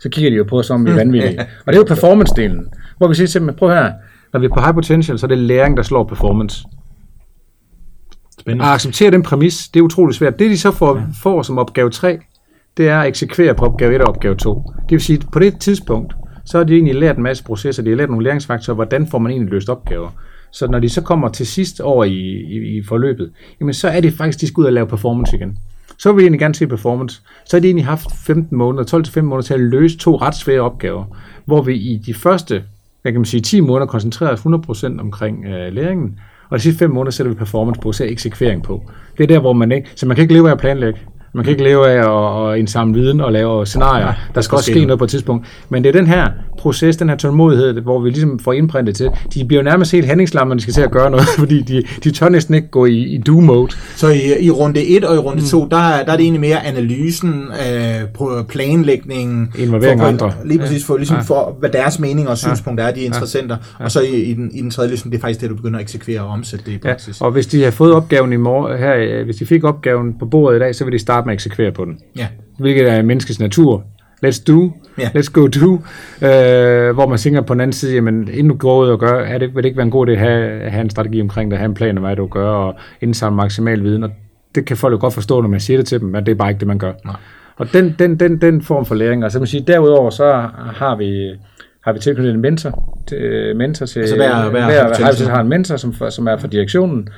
så kigger de jo på os, som vi er vanvittige. Og det er jo performance-delen, hvor vi siger dem, prøv her, når vi er på high potential, så er det læring, der slår performance. Spændende. At acceptere den præmis, det er utroligt svært. Det de så får, ja. får som opgave 3, det er at eksekvere på opgave 1 og opgave 2. Det vil sige, at på det tidspunkt, så har de egentlig lært en masse processer, de har lært nogle læringsfaktorer, hvordan får man egentlig løst opgaver. Så når de så kommer til sidst over i, i, i forløbet, jamen så er det faktisk, de skal ud og lave performance igen. Så vil de egentlig gerne se performance. Så har de egentlig haft 15 måneder, 12-15 måneder til at løse to ret svære opgaver, hvor vi i de første, hvad kan man sige, 10 måneder koncentrerer os 100% omkring øh, læringen, og de sidste 5 måneder sætter vi performance på, så eksekvering på. Det er der, hvor man ikke, så man kan ikke leve af at planlægge. Man kan ikke leve af at, at indsamle viden og lave scenarier. Ja, der skal også ske noget på et tidspunkt. Men det er den her proces, den her tålmodighed, hvor vi ligesom får indprintet til. De bliver jo nærmest helt handlingslamme, når de skal til at gøre noget, fordi de, de tør næsten ikke gå i, i do-mode. Så i, i runde 1 og i runde 2, mm. der, der er det egentlig mere analysen, øh, planlægningen. Involvering af andre. Lige præcis for, ligesom ja. for, hvad deres mening og synspunkt er, de interessenter. Ja. Og så i, i, den, i den tredje, ligesom, det er faktisk det, du begynder at eksekvere og omsætte det i praksis. Ja. Og hvis de har fået opgaven i morgen, her, hvis de fik opgaven på bordet i dag, så vil de starte starte med at eksekvere på den. Ja. Hvilket er menneskets natur. Let's do, ja. let's go do. Øh, hvor man tænker på den anden side, jamen inden du går ud og gør, er det, vil det ikke være en god idé at have, have en strategi omkring det, have en plan om, hvad du gør, og indsamle maksimal viden. Og det kan folk jo godt forstå, når man siger det til dem, men det er bare ikke det, man gør. Nej. Og den, den, den, den form for læring, og så man sige, derudover så har vi har vi tilknyttet en mentor til, mentor til Altså hver- hver hver, har en mentor, som, som er for direktionen.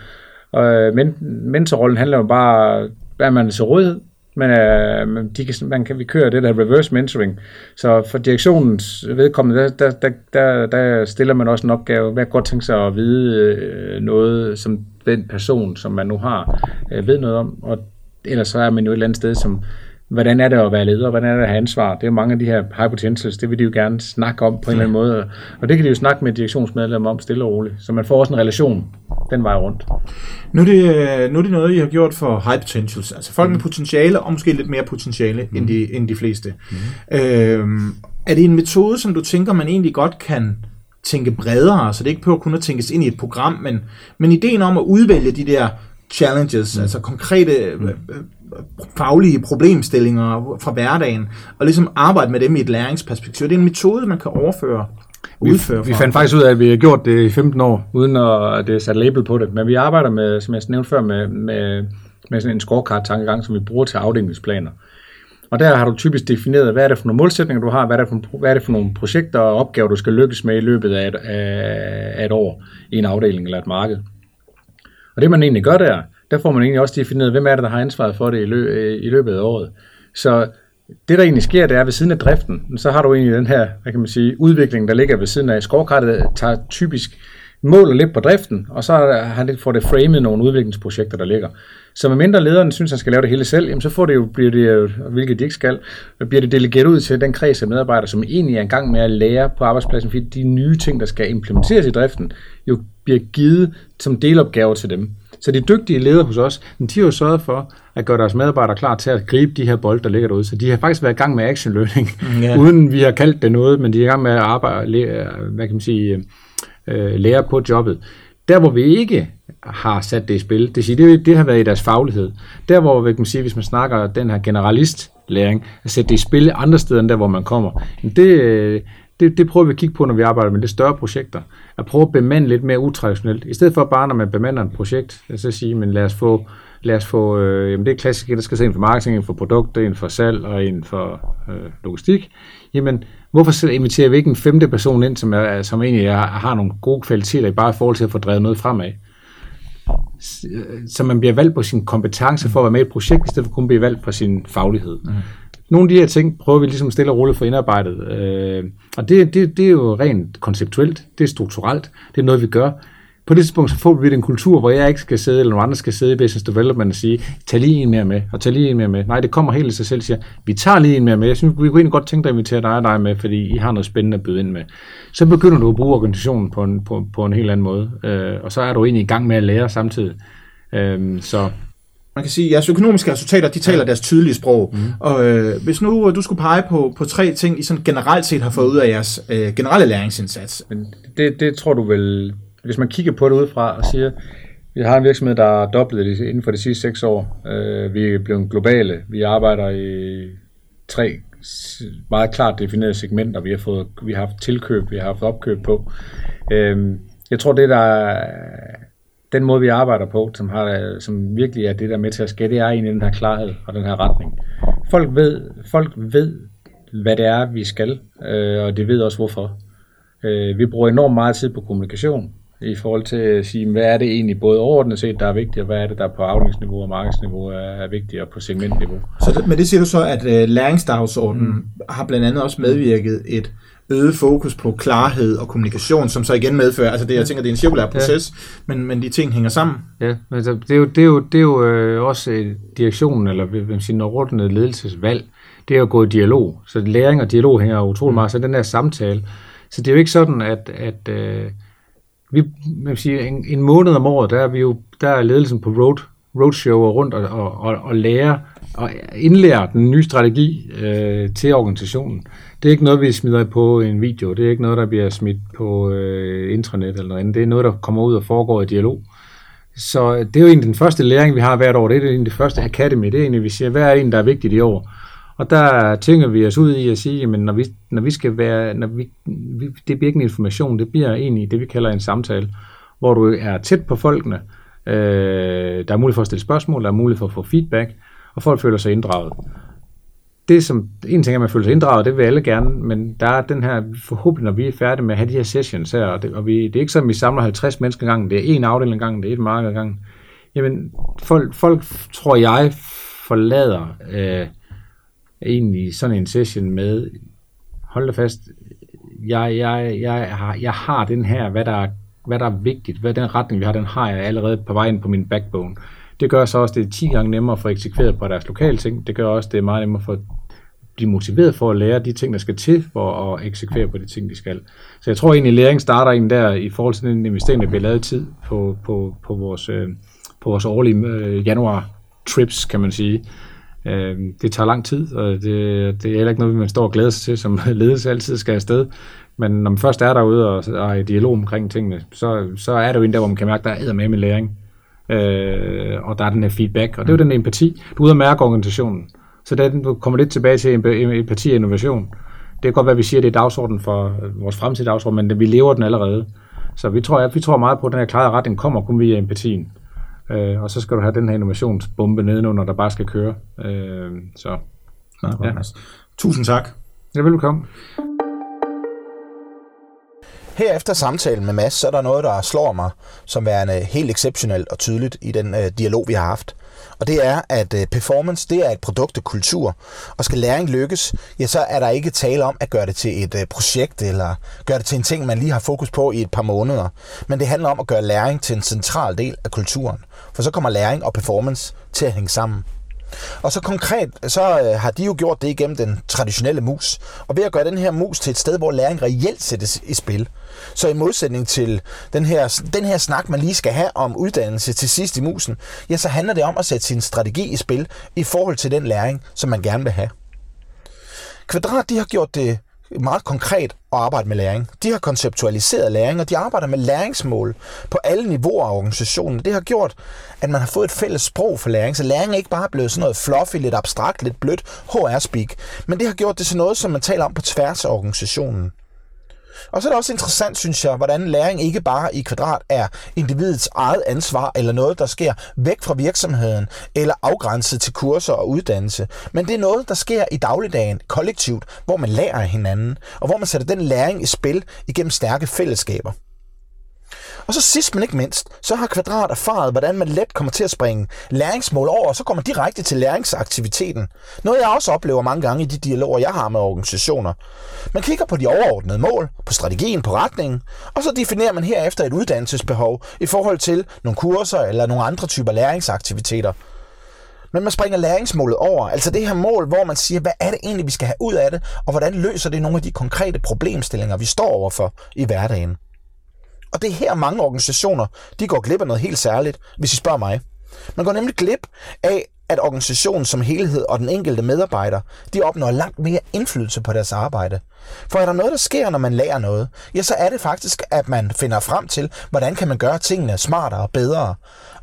Og øh, men, mentorrollen handler jo bare, er man så til rådighed, men øh, de kan, man kan, vi kører det der reverse mentoring. Så for direktionens vedkommende, der, der, der, der, der stiller man også en opgave. Hvad godt tænke sig at vide øh, noget, som den person, som man nu har, øh, ved noget om. Og ellers så er man jo et eller andet sted, som hvordan er det at være leder, hvordan er det at have ansvar. Det er jo mange af de her high potentials, det vil de jo gerne snakke om på en eller anden måde. Og det kan de jo snakke med direktionsmedlemmer om stille og roligt. Så man får også en relation den vej rundt. Nu er, det, øh, nu er det noget, I har gjort for high potentials. Altså folk med potentiale, og måske lidt mere potentiale mm. end, de, end de fleste. Mm. Øhm, er det en metode, som du tænker, man egentlig godt kan tænke bredere, så det ikke behøver kun at tænkes ind i et program, men, men ideen om at udvælge de der challenges, mm. altså konkrete mm. Faglige problemstillinger fra hverdagen, og ligesom arbejde med dem i et læringsperspektiv. Det er en metode, man kan overføre vi, udføre vi fandt faktisk ud af, at vi har gjort det i 15 år, uden at det er sat label på det. Men vi arbejder med, som jeg nævnte før, med, med, med sådan en scorecard-tankegang, som vi bruger til afdelingsplaner. Og der har du typisk defineret, hvad er det for nogle målsætninger, du har, hvad er det for, hvad er det for nogle projekter og opgaver, du skal lykkes med i løbet af et, af et år i en afdeling eller et marked. Og det man egentlig gør der, der får man egentlig også defineret, hvem er det, der har ansvaret for det i, lø, i løbet af året. Så det, der egentlig sker, det er ved siden af driften, så har du egentlig den her, hvad kan man sige, udvikling, der ligger ved siden af. Skovkartet tager typisk måler lidt på driften, og så har det, får det framet nogle udviklingsprojekter, der ligger. Så med mindre lederen synes, han skal lave det hele selv, jamen så får det jo, bliver det, jo, hvilket de ikke skal, bliver det delegeret ud til den kreds af medarbejdere, som egentlig er i gang med at lære på arbejdspladsen, fordi de nye ting, der skal implementeres i driften, jo bliver givet som delopgaver til dem. Så de dygtige ledere hos os, de har jo sørget for at gøre deres medarbejdere klar til at gribe de her bolde, der ligger derude. Så de har faktisk været i gang med action learning, Ja. uden vi har kaldt det noget, men de er i gang med at arbejde, hvad kan man sige, øh, lære på jobbet. Der, hvor vi ikke har sat det i spil, det, siger, det, det har været i deres faglighed. Der, hvor vi kan sige, hvis man snakker den her generalistlæring, at sætte det i spil andre steder, end der, hvor man kommer, det, øh, det, det prøver vi at kigge på, når vi arbejder med lidt større projekter. At prøve at bemande lidt mere utraditionelt. I stedet for bare, når man bemander et projekt, så sige, men lad os få, lad os få øh, jamen det er klassisk, der skal se en for marketing, en for produkt, en for salg og en for øh, logistik. Jamen, hvorfor inviterer vi ikke en femte person ind, som, er, som egentlig er, har nogle gode kvaliteter, bare i forhold til at få drevet noget fremad? Øh, så man bliver valgt på sin kompetence for at være med i et projekt, i stedet for kun at blive valgt på sin faglighed. Mm. Nogle af de her ting prøver vi ligesom stille og roligt for indarbejdet. Øh, og det, det, det er jo rent konceptuelt, det er strukturelt, det er noget, vi gør. På det tidspunkt så får vi den kultur, hvor jeg ikke skal sidde, eller nogen andre skal sidde i business development og sige, tag lige en mere med, og tag lige en mere med. Nej, det kommer helt i sig selv, siger, vi tager lige en mere med. Jeg synes, vi kunne egentlig godt tænke dig at invitere dig og dig med, fordi I har noget spændende at byde ind med. Så begynder du at bruge organisationen på en, på, på en helt anden måde, øh, og så er du egentlig i gang med at lære samtidig. Øh, så man kan sige, at jeres økonomiske resultater, de taler deres tydelige sprog. Mm. Og øh, hvis nu øh, du skulle pege på, på tre ting, I sådan generelt set har fået ud af jeres øh, generelle læringsindsats. Men det, det tror du vel, hvis man kigger på det udefra og siger, vi har en virksomhed, der er dobblet inden for de sidste seks år. Øh, vi er blevet globale. Vi arbejder i tre meget klart definerede segmenter. Vi har, fået, vi har haft tilkøb, vi har haft opkøb på. Øh, jeg tror, det der er- den måde, vi arbejder på, som, har, som virkelig er det, der er med til at ske, det er egentlig den her klarhed og den her retning. Folk ved, folk ved hvad det er, vi skal, øh, og de ved også hvorfor. Øh, vi bruger enormt meget tid på kommunikation i forhold til at sige, hvad er det egentlig både overordnet set, der er vigtigt, og hvad er det, der på afdelingsniveau og markedsniveau er, er vigtigt, og på segmentniveau. Så det, med det siger du så, at øh, læringsdagsordenen mm. har blandt andet også medvirket et øget fokus på klarhed og kommunikation, som så igen medfører, altså det, jeg tænker, det er en cirkulær proces, ja. men, men de ting hænger sammen. Ja, altså, det er jo, det er jo, det er jo øh, også øh, direktionen, eller hvad man siger, overordnet ledelsesvalg, det er at gå i dialog. Så læring og dialog hænger utrolig meget, så den der samtale. Så det er jo ikke sådan, at, at øh, vi, man siger, en, en måned om året, der er, vi jo, der er ledelsen på road, roadshow og rundt og, og, og, og lære og indlære den nye strategi øh, til organisationen. Det er ikke noget, vi smider på en video. Det er ikke noget, der bliver smidt på øh, intranet eller noget andet. Det er noget, der kommer ud og foregår i dialog. Så øh, det er jo egentlig den første læring, vi har hvert år. Det er egentlig det første academy. Det er egentlig, vi siger, hvad er det der er vigtigt i år? Og der tænker vi os ud i at sige, at når vi, når vi skal være, når vi, vi, det bliver ikke en information, det bliver egentlig det, vi kalder en samtale, hvor du er tæt på folkene, øh, der er mulighed for at stille spørgsmål, der er mulighed for at få feedback, og folk føler sig inddraget. det som, en ting er, at man føler sig inddraget, det vil alle gerne, men der er den her, forhåbentlig når vi er færdige med at have de her sessions her, og det, og vi, det er ikke sådan, at vi samler 50 mennesker gangen, det er en afdeling gangen, det er et marked gangen. Jamen, folk, folk tror jeg, forlader øh, egentlig sådan en session med, hold da fast, jeg, jeg, jeg, har, jeg har den her, hvad der, hvad der er vigtigt, hvad den retning, vi har, den har jeg allerede på vej ind på min backbone. Det gør så også, det er 10 gange nemmere at få eksekveret på deres lokale ting. Det gør også, det er meget nemmere for at blive motiveret for at lære de ting, der skal til for at eksekvere på de ting, de skal. Så jeg tror egentlig, at læring starter ind der i forhold til den investering, der bliver lavet tid på, på, på, vores, øh, på vores årlige øh, januar trips, kan man sige. Øh, det tager lang tid, og det, det er heller ikke noget, man står og glæder sig til, som ledelse altid skal afsted. Men når man først er derude og, og er i dialog omkring tingene, så, så er det jo en der, hvor man kan mærke, at der er med med læring. Øh, og der er den her feedback, og det er jo den empati. Du er ude at mærke organisationen. Så det, du kommer lidt tilbage til empati og innovation. Det kan godt være, at vi siger, at det er dagsordenen for vores fremtidige dagsorden, men vi lever den allerede. Så vi tror, at vi tror meget på, at den her klare retning kommer kun via empatien. Øh, og så skal du have den her innovationsbombe nedenunder, der bare skal køre. Øh, så, ja. Tusind tak. Ja, velkommen. Her efter samtalen med Mads, så er der noget, der slår mig som værende helt exceptionelt og tydeligt i den øh, dialog, vi har haft. Og det er, at øh, performance, det er et produkt af kultur. Og skal læring lykkes, ja, så er der ikke tale om at gøre det til et øh, projekt, eller gøre det til en ting, man lige har fokus på i et par måneder. Men det handler om at gøre læring til en central del af kulturen. For så kommer læring og performance til at hænge sammen. Og så konkret, så øh, har de jo gjort det igennem den traditionelle mus. Og ved at gøre den her mus til et sted, hvor læring reelt sættes i spil. Så i modsætning til den her, den her snak, man lige skal have om uddannelse til sidst i musen, ja, så handler det om at sætte sin strategi i spil i forhold til den læring, som man gerne vil have. Kvadrat, de har gjort det meget konkret at arbejde med læring. De har konceptualiseret læring, og de arbejder med læringsmål på alle niveauer af organisationen. Det har gjort, at man har fået et fælles sprog for læring, så læring er ikke bare blevet sådan noget fluffy, lidt abstrakt, lidt blødt HR-speak, men det har gjort det til noget, som man taler om på tværs af organisationen. Og så er det også interessant, synes jeg, hvordan læring ikke bare i kvadrat er individets eget ansvar, eller noget, der sker væk fra virksomheden, eller afgrænset til kurser og uddannelse. Men det er noget, der sker i dagligdagen, kollektivt, hvor man lærer hinanden, og hvor man sætter den læring i spil igennem stærke fællesskaber. Og så sidst men ikke mindst, så har Kvadrat erfaret, hvordan man let kommer til at springe læringsmål over, og så kommer direkte til læringsaktiviteten. Noget jeg også oplever mange gange i de dialoger, jeg har med organisationer. Man kigger på de overordnede mål, på strategien, på retningen, og så definerer man herefter et uddannelsesbehov i forhold til nogle kurser eller nogle andre typer læringsaktiviteter. Men man springer læringsmålet over, altså det her mål, hvor man siger, hvad er det egentlig, vi skal have ud af det, og hvordan løser det nogle af de konkrete problemstillinger, vi står overfor i hverdagen. Og det er her mange organisationer, de går glip af noget helt særligt, hvis I spørger mig. Man går nemlig glip af, at organisationen som helhed og den enkelte medarbejder, de opnår langt mere indflydelse på deres arbejde. For er der noget, der sker, når man lærer noget, ja, så er det faktisk, at man finder frem til, hvordan kan man gøre tingene smartere og bedre.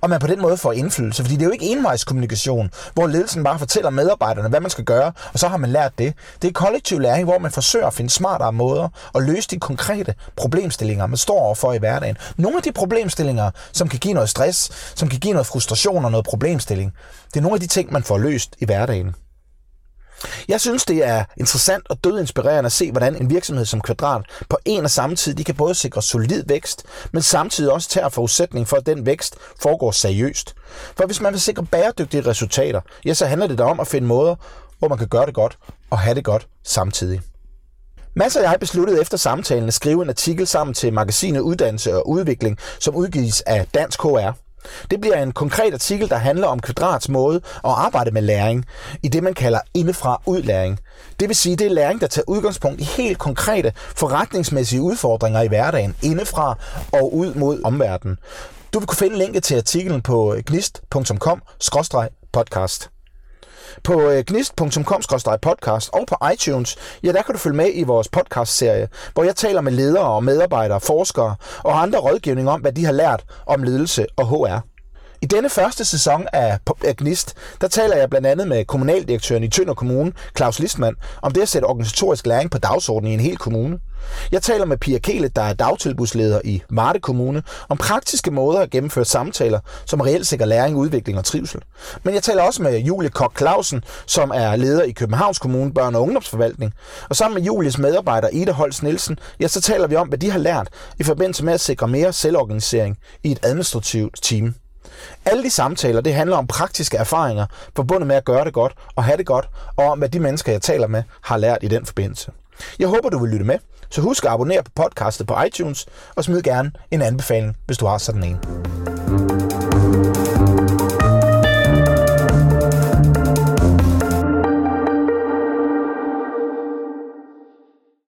Og man på den måde får indflydelse, fordi det er jo ikke envejskommunikation, hvor ledelsen bare fortæller medarbejderne, hvad man skal gøre, og så har man lært det. Det er kollektiv læring, hvor man forsøger at finde smartere måder at løse de konkrete problemstillinger, man står overfor i hverdagen. Nogle af de problemstillinger, som kan give noget stress, som kan give noget frustration og noget problemstilling, det er nogle af de ting, man får løst i hverdagen. Jeg synes, det er interessant og dødinspirerende at se, hvordan en virksomhed som Kvadrat på en og samme tid, de kan både sikre solid vækst, men samtidig også tage forudsætning for, at den vækst foregår seriøst. For hvis man vil sikre bæredygtige resultater, ja, så handler det da om at finde måder, hvor man kan gøre det godt og have det godt samtidig. Mads og jeg besluttede efter samtalen at skrive en artikel sammen til magasinet Uddannelse og Udvikling, som udgives af Dansk HR. Det bliver en konkret artikel, der handler om Kvadrats måde at arbejde med læring, i det man kalder indefra udlæring. Det vil sige, det er læring, der tager udgangspunkt i helt konkrete forretningsmæssige udfordringer i hverdagen, indefra og ud mod omverdenen. Du vil kunne finde linket til artiklen på gnist.com-podcast. På øh, gnist.com-podcast og på iTunes, ja, der kan du følge med i vores podcast-serie, hvor jeg taler med ledere og medarbejdere, forskere og andre rådgivning om, hvad de har lært om ledelse og HR. I denne første sæson af Gnist, der taler jeg blandt andet med kommunaldirektøren i Tønder Kommune, Claus Listmann, om det at sætte organisatorisk læring på dagsordenen i en hel kommune. Jeg taler med Pia Kele, der er dagtilbudsleder i Marte Kommune, om praktiske måder at gennemføre samtaler, som reelt sikrer læring, udvikling og trivsel. Men jeg taler også med Julie Kok Clausen, som er leder i Københavns Kommune Børne- og Ungdomsforvaltning. Og sammen med Julies medarbejder Ida Holst Nielsen, ja, så taler vi om, hvad de har lært i forbindelse med at sikre mere selvorganisering i et administrativt team. Alle de samtaler, det handler om praktiske erfaringer forbundet med at gøre det godt og have det godt, og om hvad de mennesker, jeg taler med, har lært i den forbindelse. Jeg håber, du vil lytte med, så husk at abonnere på podcastet på iTunes, og smid gerne en anbefaling, hvis du har sådan en.